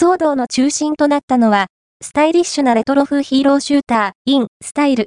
騒動の中心となったのは、スタイリッシュなレトロ風ヒーローシューター、イン、スタイル。